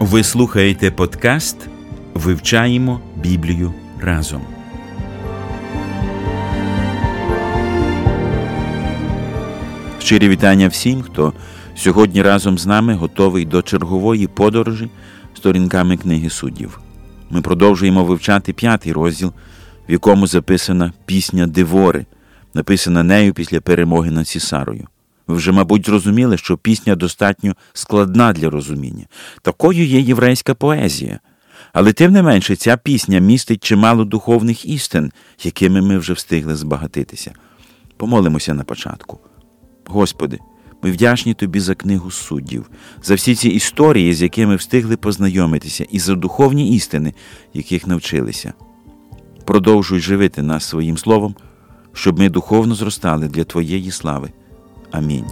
Ви слухаєте подкаст Вивчаємо Біблію разом. Щирі вітання всім, хто сьогодні разом з нами готовий до чергової подорожі сторінками книги суддів. Ми продовжуємо вивчати п'ятий розділ, в якому записана пісня Девори, написана нею після перемоги над Сісарою. Ви вже, мабуть, зрозуміли, що пісня достатньо складна для розуміння. Такою є єврейська поезія. Але тим не менше, ця пісня містить чимало духовних істин, якими ми вже встигли збагатитися. Помолимося на початку. Господи, ми вдячні Тобі за книгу суддів, за всі ці історії, з якими встигли познайомитися, і за духовні істини, яких навчилися. Продовжуй живити нас своїм словом, щоб ми духовно зростали для Твоєї слави. Амінь.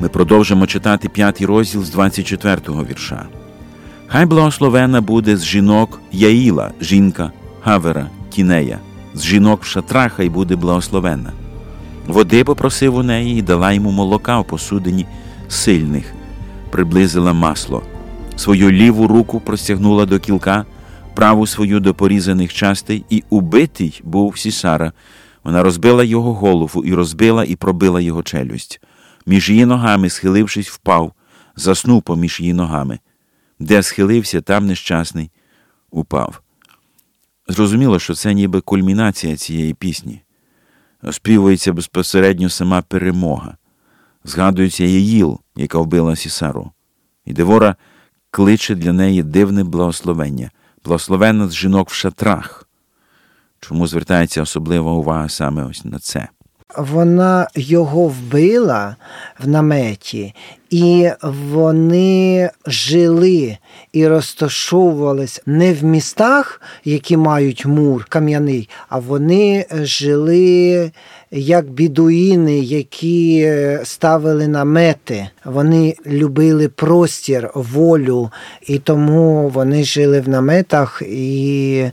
Ми продовжимо читати п'ятий розділ з 24-го вірша. Хай благословена буде з жінок Яїла, жінка Гавера, Кінея, з жінок в шатрах хай буде благословена. Води попросив у неї і дала йому молока в посудині сильних, приблизила масло, свою ліву руку простягнула до кілка праву свою до порізаних частей, і убитий був Сісара. Вона розбила його голову і розбила і пробила його челюсть. Між її ногами, схилившись, впав, заснув поміж її ногами. Де схилився, там нещасний упав. Зрозуміло, що це ніби кульмінація цієї пісні. Оспівується безпосередньо сама перемога. Згадується Єїл, яка вбила Сісару. І Девора кличе для неї дивне благословення благословенна з жінок в шатрах. Чому звертається особлива увага саме ось на це? Вона його вбила в наметі, і вони жили і розташовувались не в містах, які мають мур кам'яний, а вони жили як бідуїни, які ставили намети. Вони любили простір, волю, і тому вони жили в наметах і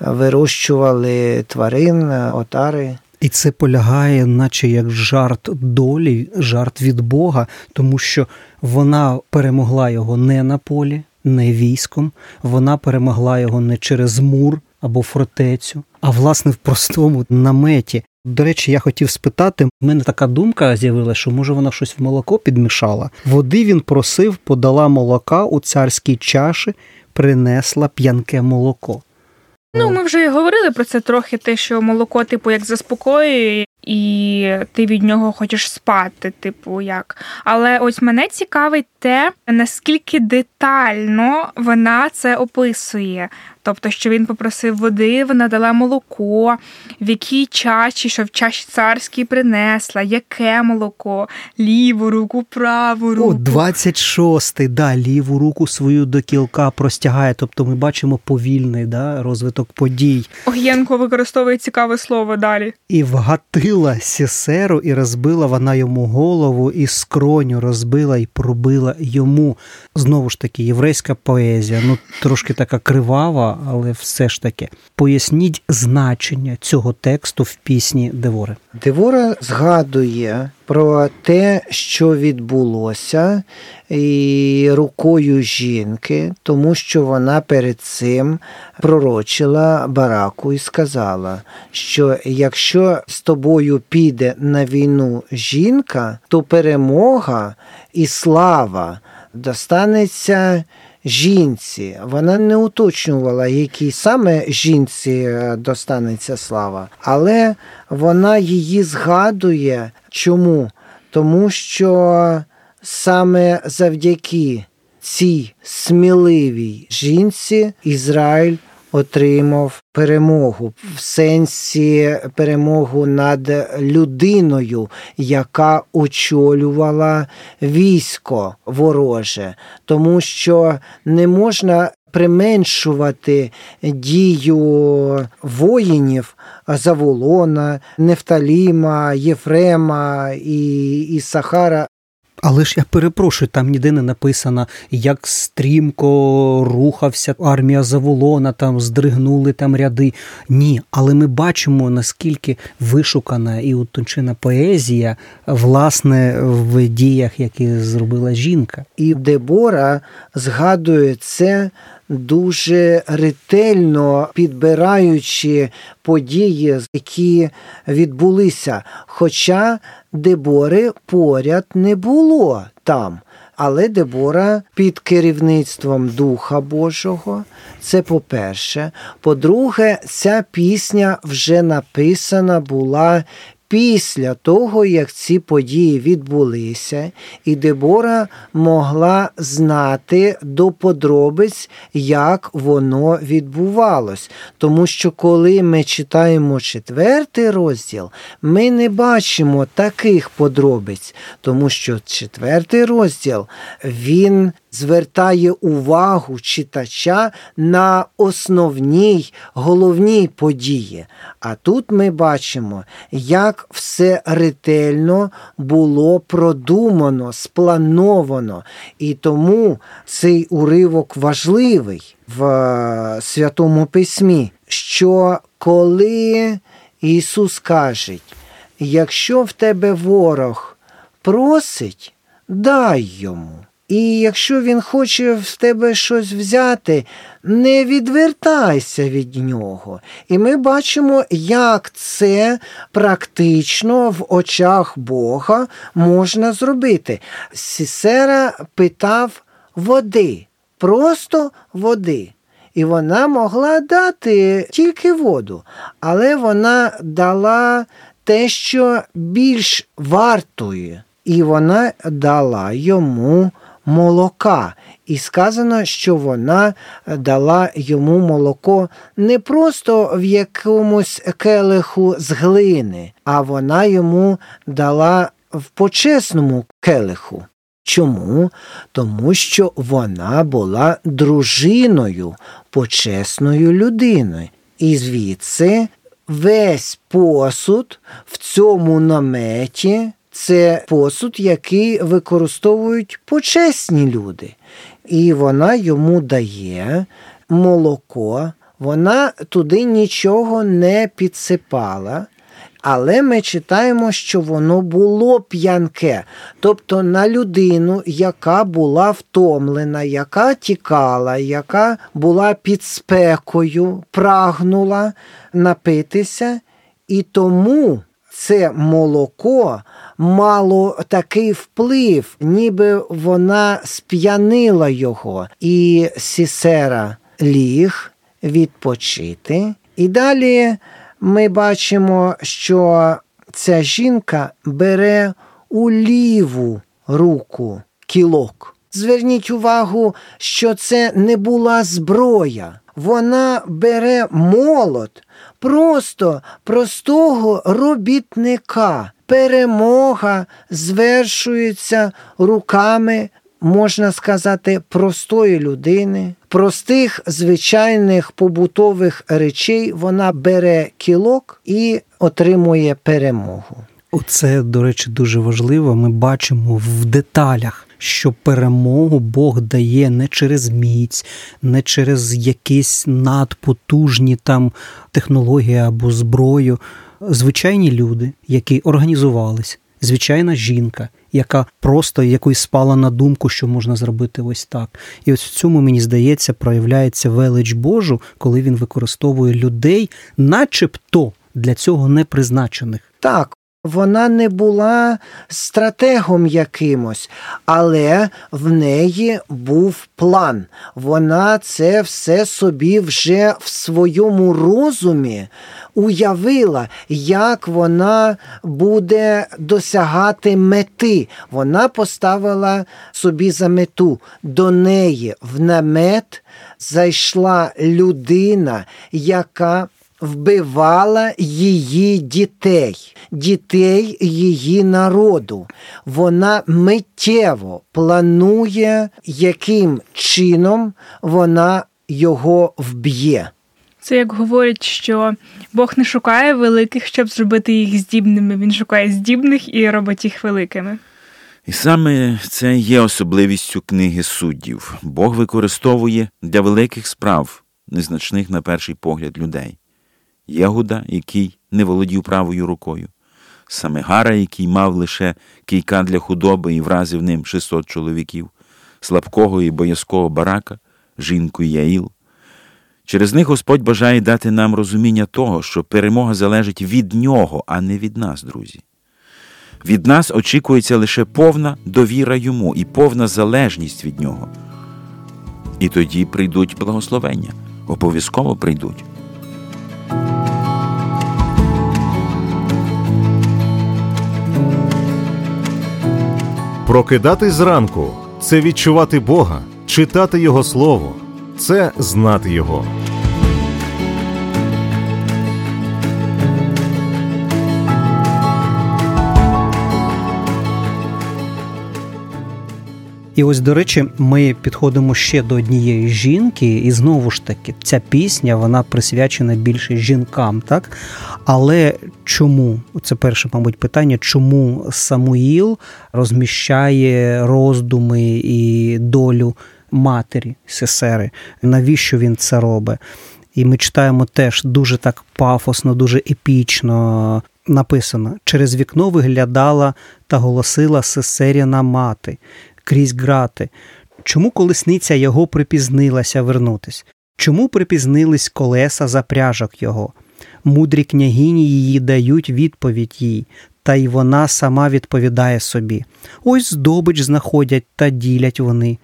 вирощували тварин, отари. І це полягає, наче як жарт долі, жарт від Бога, тому що вона перемогла його не на полі, не військом, вона перемогла його не через мур або фортецю, а власне в простому наметі. До речі, я хотів спитати, в мене така думка з'явилася, що може вона щось в молоко підмішала. Води він просив, подала молока у царській чаші, принесла п'янке молоко. Ну, ми вже і говорили про це трохи, те, що молоко, типу, як заспокоює, і ти від нього хочеш спати, типу, як. Але ось мене цікавить те, наскільки детально вона це описує. Тобто, що він попросив води, вона дала молоко, в якій чаші, що в чаші царській принесла, яке молоко, ліву руку, праву руку. О, 26-й, да, ліву руку свою до кілка простягає. Тобто ми бачимо повільний да, розвиток подій. Огєнко використовує цікаве слово далі. І вгатила сісеру, і розбила вона йому голову, і скроню розбила і пробила йому. Знову ж таки, єврейська поезія, ну трошки така кривава але все ж таки поясніть значення цього тексту в пісні Девори. Девора згадує про те, що відбулося і рукою жінки, тому що вона перед цим пророчила бараку і сказала, що якщо з тобою піде на війну жінка, то перемога і слава достанеться жінці. Вона не уточнювала, якій саме жінці е, достанеться слава, але вона її згадує. Чому? Тому що саме завдяки цій сміливій жінці Ізраїль отримав перемогу в сенсі перемогу над людиною, яка очолювала військо вороже, тому що не можна. Применшувати дію воїнів Заволона, Нефталіма, Єфрема і, і Сахара але ж я перепрошую, там ніде не написано, як стрімко рухався армія Заволона, там здригнули там ряди. Ні, але ми бачимо, наскільки вишукана і утончена поезія, власне, в діях, які зробила жінка. І Дебора згадує це дуже ретельно підбираючи події, які відбулися. Хоча Дебори поряд не було там. Але Дебора під керівництвом Духа Божого, це по-перше. По-друге, ця пісня вже написана була після того, як ці події відбулися, і Дебора могла знати до подробиць, як воно відбувалось. Тому що, коли ми читаємо четвертий розділ, ми не бачимо таких подробиць, тому що четвертий розділ він звертає увагу читача на основній головній події. А тут ми бачимо, як все ретельно було продумано, сплановано. І тому цей уривок важливий в е, Святому Письмі, що коли Ісус каже, якщо в тебе ворог просить, дай йому. І якщо він хоче в тебе щось взяти, не відвертайся від нього. І ми бачимо, як це практично в очах Бога можна зробити. Сісера питав води, просто води. І вона могла дати тільки воду, але вона дала те, що більш вартує, і вона дала йому молока. І сказано, що вона дала йому молоко не просто в якомусь келиху з глини, а вона йому дала в почесному келиху. Чому? Тому що вона була дружиною, почесною людиною. І звідси весь посуд в цьому наметі це посуд, який використовують почесні люди. І вона йому дає молоко, вона туди нічого не підсипала. Але ми читаємо, що воно було п'янке, тобто на людину, яка була втомлена, яка тікала, яка була під спекою, прагнула напитися, і тому це молоко мало такий вплив, ніби вона сп'янила його, і Сісера ліг відпочити. І далі ми бачимо, що ця жінка бере у ліву руку кілок. Зверніть увагу, що це не була зброя. Вона бере молот просто простого робітника. Перемога звершується руками, можна сказати, простої людини, простих звичайних побутових речей. Вона бере кілок і отримує перемогу. Оце, до речі, дуже важливо. Ми бачимо в деталях, що перемогу Бог дає не через міць, не через якісь надпотужні там технології або зброю. Звичайні люди, які організувались, звичайна жінка, яка просто якось спала на думку, що можна зробити ось так. І ось в цьому, мені здається, проявляється велич Божу, коли він використовує людей, начебто для цього не призначених. Так, вона не була стратегом якимось, але в неї був план. Вона це все собі вже в своєму розумі уявила, як вона буде досягати мети. Вона поставила собі за мету до неї в намет зайшла людина, яка вбивала її дітей, дітей її народу. Вона миттєво планує, яким чином вона його вб'є. Це як говорять, що Бог не шукає великих, щоб зробити їх здібними. Він шукає здібних і робить їх великими. І саме це є особливістю книги суддів. Бог використовує для великих справ, незначних на перший погляд людей. Єгуда, який не володів правою рукою, Самегара, який мав лише кійка для худоби і вразив ним 600 чоловіків, слабкого і боязкого барака, жінку Яїл. Через них Господь бажає дати нам розуміння того, що перемога залежить від нього, а не від нас, друзі. Від нас очікується лише повна довіра йому і повна залежність від нього. І тоді прийдуть благословення, обов'язково прийдуть. Прокидати зранку це відчувати Бога, читати Його Слово, це знати Його. І ось, до речі, ми підходимо ще до однієї жінки, і знову ж таки, ця пісня вона присвячена більше жінкам, так? Але чому це перше, мабуть, питання, чому Самуїл розміщає роздуми і долю матері Сесери? Навіщо він це робить? І ми читаємо теж дуже так пафосно, дуже епічно. Написано: через вікно виглядала та голосила Сесеріна мати крізь грати. Чому колесниця його припізнилася вернутись? Чому припізнились колеса запряжок його? Мудрі княгині її дають відповідь їй, та й вона сама відповідає собі. Ось здобич знаходять та ділять вони.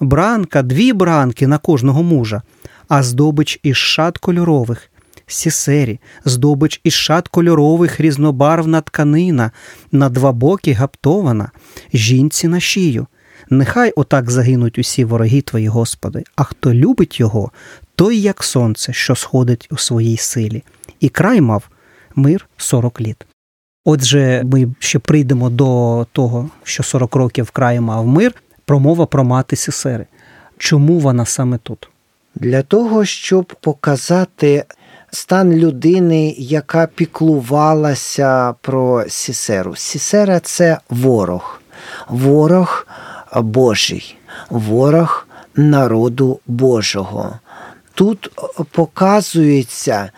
Бранка, дві бранки на кожного мужа, а здобич із шат кольорових. Сісері, здобич із шат кольорових різнобарвна тканина, на два боки гаптована, жінці на шию. Нехай отак загинуть усі вороги твої, Господи, а хто любить його, той як сонце, що сходить у своїй силі, і край мав мир сорок літ. Отже, ми ще прийдемо до того, що 40 років край мав мир, промова про мати Сісери. Чому вона саме тут? Для того, щоб показати стан людини, яка піклувалася про Сісеру. Сісера це ворог. Ворог Божий, ворог народу Божого. Тут показується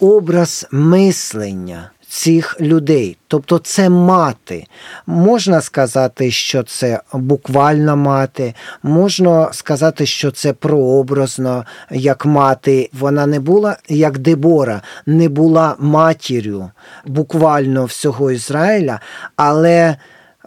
образ мислення. Цих людей, тобто це мати. Можна сказати, що це буквальна мати, можна сказати, що це прообразно, як мати. Вона не була як Дебора, не була матір'ю буквально всього Ізраїля, але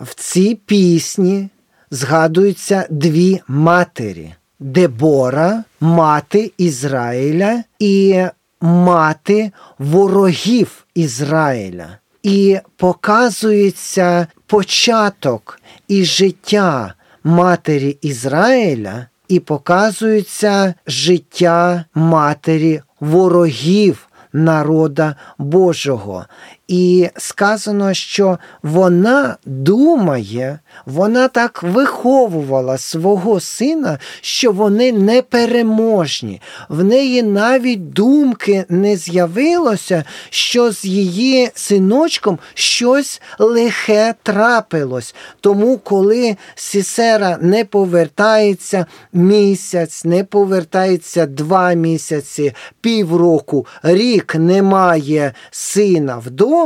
в цій пісні згадуються дві матері: Дебора, мати Ізраїля і мати ворогів Ізраїля. І показується початок і життя матері Ізраїля, і показується життя матері ворогів народа Божого. І сказано, що вона думає, вона так виховувала свого сина, що вони непереможні. В неї навіть думки не з'явилося, що з її синочком щось лихе трапилось. Тому, коли Сісера не повертається місяць, не повертається два місяці, півроку, рік немає сина вдома,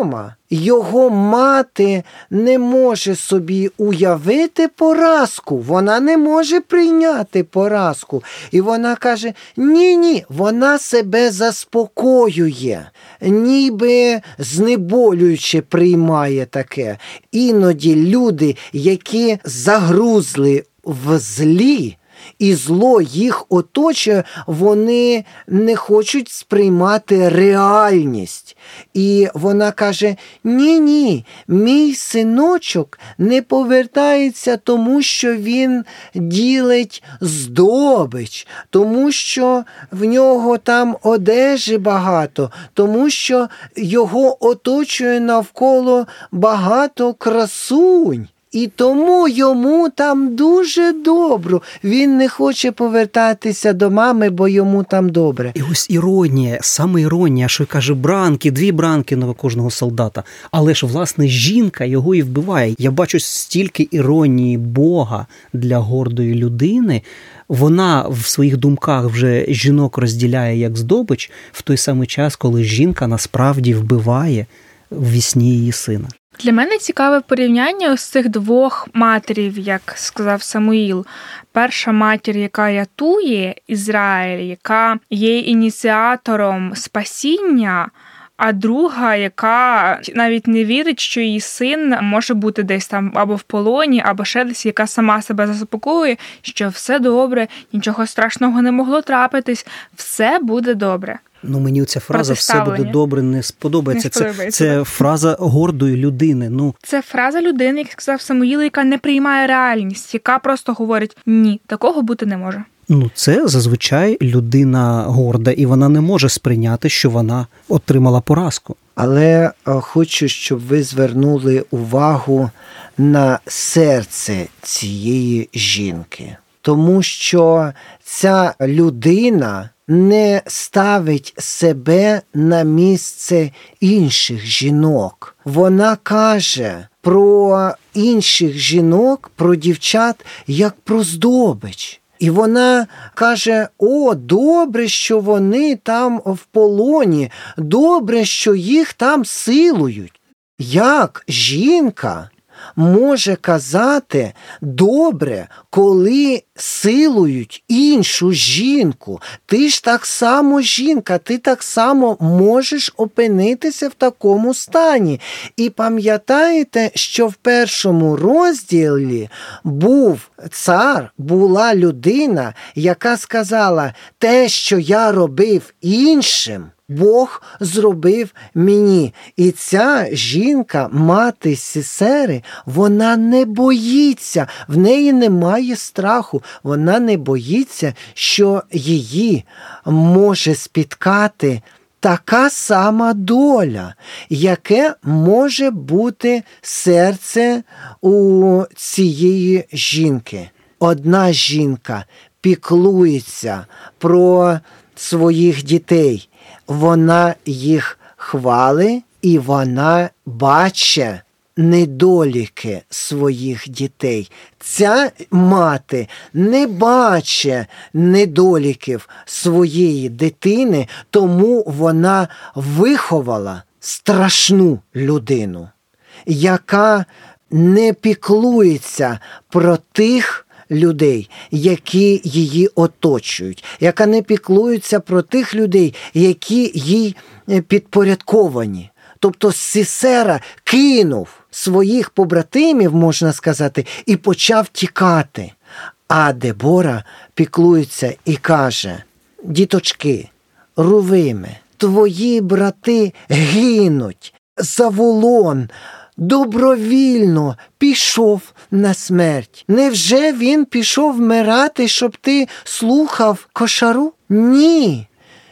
його мати не може собі уявити поразку, вона не може прийняти поразку. І вона каже: ні, ні, вона себе заспокоює, ніби знеболюючи приймає таке. Іноді люди, які загрузли в злі, і зло їх оточує, вони не хочуть сприймати реальність. І вона каже: Ні, ні, мій синочок не повертається, тому що він ділить здобич, тому що в нього там одежі багато, тому що його оточує навколо багато красунь. І тому йому там дуже добре. Він не хоче повертатися до мами, бо йому там добре. І ось іронія, саме іронія, що каже бранки, дві бранки на кожного солдата. Але ж власне жінка його і вбиває. Я бачу стільки іронії Бога для гордої людини. Вона в своїх думках вже жінок розділяє як здобич в той самий час, коли жінка насправді вбиває в вісні її сина. Для мене цікаве порівняння з цих двох матерів, як сказав Самуїл. Перша матір, яка рятує Ізраїль, яка є ініціатором спасіння. А друга, яка навіть не вірить, що її син може бути десь там або в полоні, або ще десь, яка сама себе заспокоює, що все добре, нічого страшного не могло трапитись, все буде добре. Ну мені ця фраза все буде добре не сподобається. Не сподобається це це фраза гордої людини. Ну це фраза людини, як сказав Самуїл, яка не приймає реальність, яка просто говорить ні, такого бути не може. Ну, це зазвичай людина горда, і вона не може сприйняти, що вона отримала поразку. Але е, хочу, щоб ви звернули увагу на серце цієї жінки, тому що ця людина не ставить себе на місце інших жінок. Вона каже про інших жінок, про дівчат як про здобич. І вона каже: О, добре, що вони там в полоні, добре, що їх там силують. Як жінка може казати добре, коли силують іншу жінку. Ти ж так само жінка, ти так само можеш опинитися в такому стані. І пам'ятаєте, що в першому розділі був цар, була людина, яка сказала, те, що я робив іншим. Бог зробив мені. І ця жінка, мати Сісери, вона не боїться, в неї немає страху, вона не боїться, що її може спіткати. Така сама доля, яке може бути серце у цієї жінки. Одна жінка піклується про своїх дітей, вона їх хвали і вона бачить недоліки своїх дітей. Ця мати не бачить недоліків своєї дитини, тому вона виховала страшну людину, яка не піклується про тих людей, які її оточують, яка не піклується про тих людей, які їй е, підпорядковані. Тобто Сісера кинув своїх побратимів, можна сказати, і почав тікати. А Дебора піклується і каже: Діточки, Рувиме, твої брати гинуть, Заволон добровільно пішов на смерть. Невже він пішов вмирати, щоб ти слухав кошару? Ні.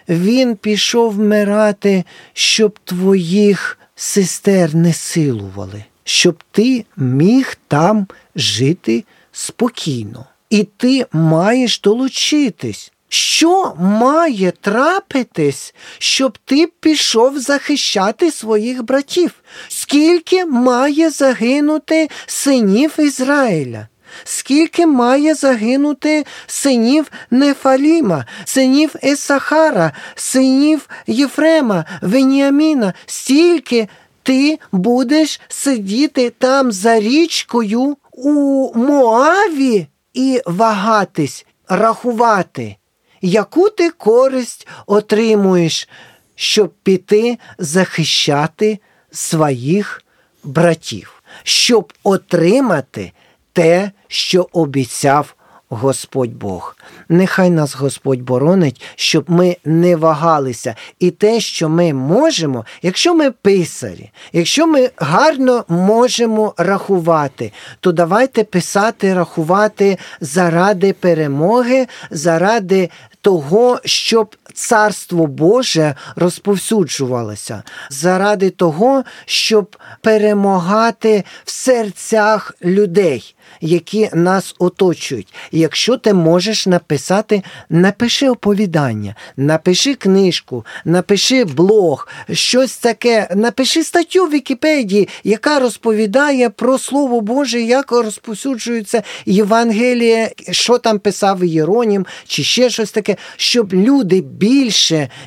Він пішов вмирати, щоб твоїх сестер не силували, щоб ти міг там жити спокійно. І ти маєш долучитись. Що має трапитись, щоб ти пішов захищати своїх братів? Скільки має загинути синів Ізраїля? Скільки має загинути синів Нефаліма, синів Ісахара, синів Єфрема, Веніаміна, стільки ти будеш сидіти там за річкою у Моаві і вагатись, рахувати, яку ти користь отримуєш, щоб піти захищати своїх братів, щоб отримати те, що обіцяв Господь Бог. Нехай нас Господь боронить, щоб ми не вагалися. І те, що ми можемо, якщо ми писарі, якщо ми гарно можемо рахувати, то давайте писати, рахувати заради перемоги, заради того, щоб царство Боже розповсюджувалося, заради того, щоб перемагати в серцях людей, які нас оточують. Якщо ти можеш написати, напиши оповідання, напиши книжку, напиши блог, щось таке, напиши статтю в Вікіпедії, яка розповідає про Слово Боже, як розповсюджується Євангеліє, що там писав Єронім, чи ще щось таке, щоб люди більше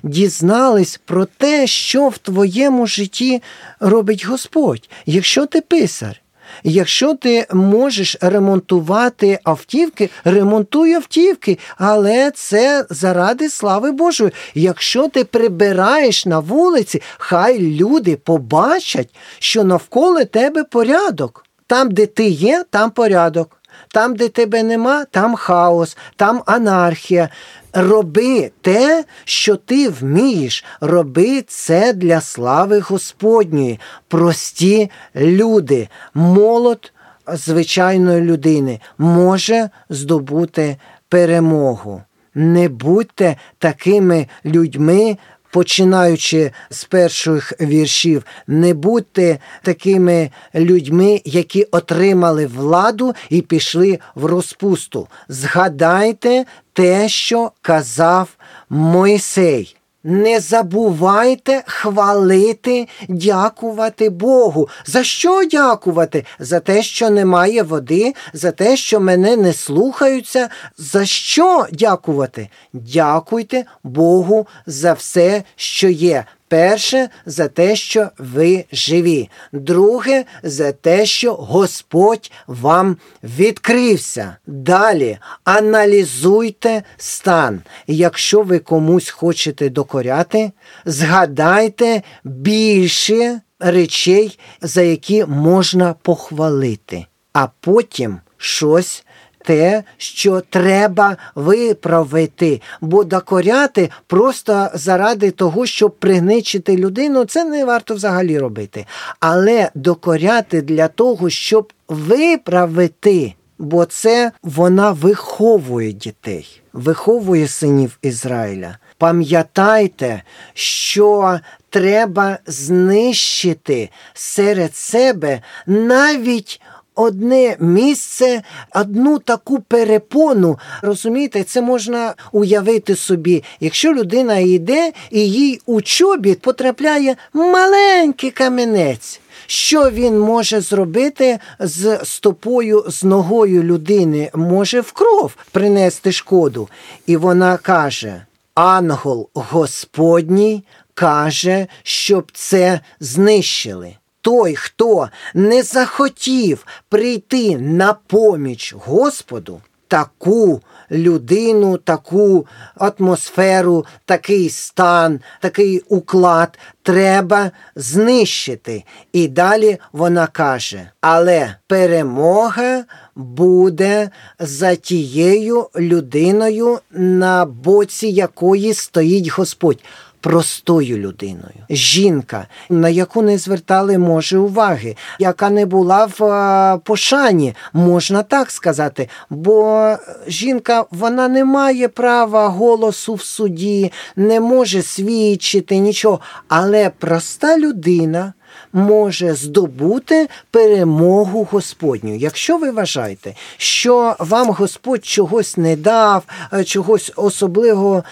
дізнались про те, що в твоєму житті робить Господь, якщо ти писар. Якщо ти можеш ремонтувати автівки, ремонтуй автівки, але це заради слави Божої. Якщо ти прибираєш на вулиці, хай люди побачать, що навколо тебе порядок. Там, де ти є, там порядок. Там, де тебе нема, там хаос, там анархія. Роби те, що ти вмієш, роби це для слави Господньої. Прості люди, молод звичайної людини може здобути перемогу. Не будьте такими людьми. Починаючи з перших віршів, не будьте такими людьми, які отримали владу і пішли в розпусту. Згадайте те, що казав Мойсей. Не забувайте хвалити, дякувати Богу. За що дякувати? За те, що немає води, за те, що мене не слухаються. За що дякувати? Дякуйте Богу за все, що є. Перше за те, що ви живі. Друге за те, що Господь вам відкрився. Далі аналізуйте стан. Якщо ви комусь хочете докоряти, згадайте більше речей, за які можна похвалити, а потім щось те, що треба виправити, бо докоряти просто заради того, щоб пригничити людину, це не варто взагалі робити. Але докоряти для того, щоб виправити. Бо це вона виховує дітей, виховує синів Ізраїля. Пам'ятайте, що треба знищити серед себе навіть одне місце, одну таку перепону. Розумієте, це можна уявити собі, якщо людина йде і їй у чобіт потрапляє маленький камінець. Що він може зробити з стопою, з ногою людини? Може в кров принести шкоду. І вона каже: Ангел Господній каже, щоб це знищили. Той, хто не захотів прийти на поміч Господу, таку людину, таку атмосферу, такий стан, такий уклад треба знищити. І далі вона каже: але перемога буде за тією людиною, на боці якої стоїть Господь простою людиною. Жінка, на яку не звертали може уваги, яка не була в пошані, можна так сказати. Бо жінка вона не має права голосу в суді, не може свідчити нічого. Але проста людина. Може здобути перемогу Господню. Якщо ви вважаєте, що вам Господь чогось не дав, чогось особливого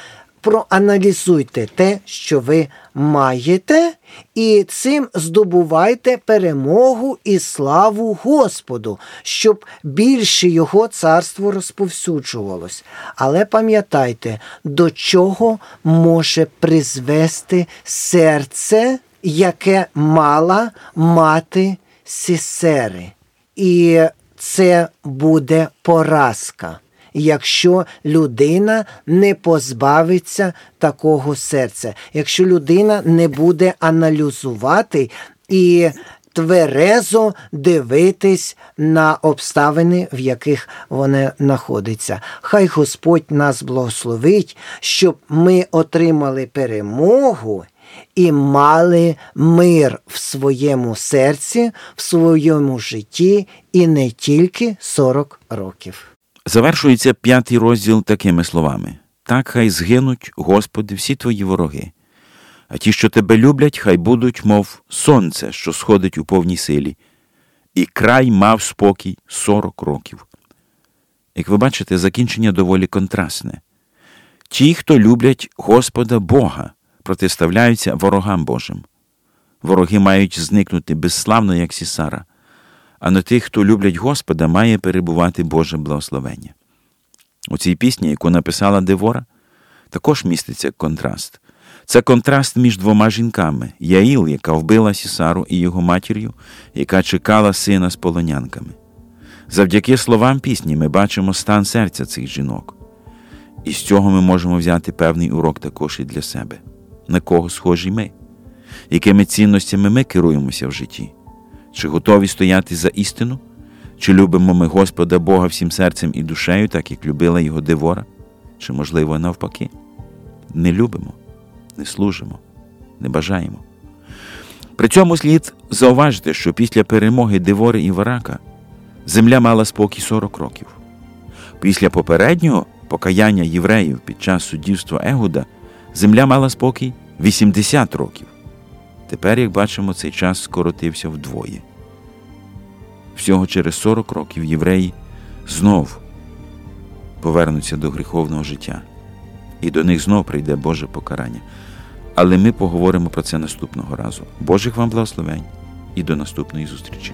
проаналізуйте те, що ви маєте, і цим здобувайте перемогу і славу Господу, щоб більше Його царство розповсюджувалось. Але пам'ятайте, до чого може призвести серце, яке мала мати Сісери. І це буде поразка якщо людина не позбавиться такого серця, якщо людина не буде аналізувати і тверезо дивитись на обставини, в яких вони знаходяться. Хай Господь нас благословить, щоб ми отримали перемогу. І мали мир в своєму серці, в своєму житті, і не тільки 40 років. Завершується п'ятий розділ такими словами: так хай згинуть, Господи, всі твої вороги, а ті, що тебе люблять, хай будуть, мов сонце, що сходить у повній силі, і край мав спокій сорок років. Як ви бачите, закінчення доволі контрастне. Ті, хто люблять Господа Бога, протиставляються ворогам Божим. Вороги мають зникнути безславно, як Сісара а на тих, хто люблять Господа, має перебувати Боже благословення. У цій пісні, яку написала Девора, також міститься контраст. Це контраст між двома жінками Яїл, яка вбила Сісару, і його матір'ю, яка чекала сина з полонянками. Завдяки словам пісні ми бачимо стан серця цих жінок. І з цього ми можемо взяти певний урок також і для себе, на кого схожі ми, якими цінностями ми керуємося в житті. Чи готові стояти за істину? Чи любимо ми Господа Бога всім серцем і душею, так як любила його Девора? Чи, можливо, навпаки? Не любимо, не служимо, не бажаємо. При цьому слід зауважити, що після перемоги Девори і Варака земля мала спокій 40 років. Після попереднього покаяння євреїв під час суддівства Егуда земля мала спокій 80 років. Тепер, як бачимо, цей час скоротився вдвоє. Всього через 40 років євреї знов повернуться до гріховного життя, і до них знов прийде Боже покарання. Але ми поговоримо про це наступного разу. Божих вам благословень і до наступної зустрічі.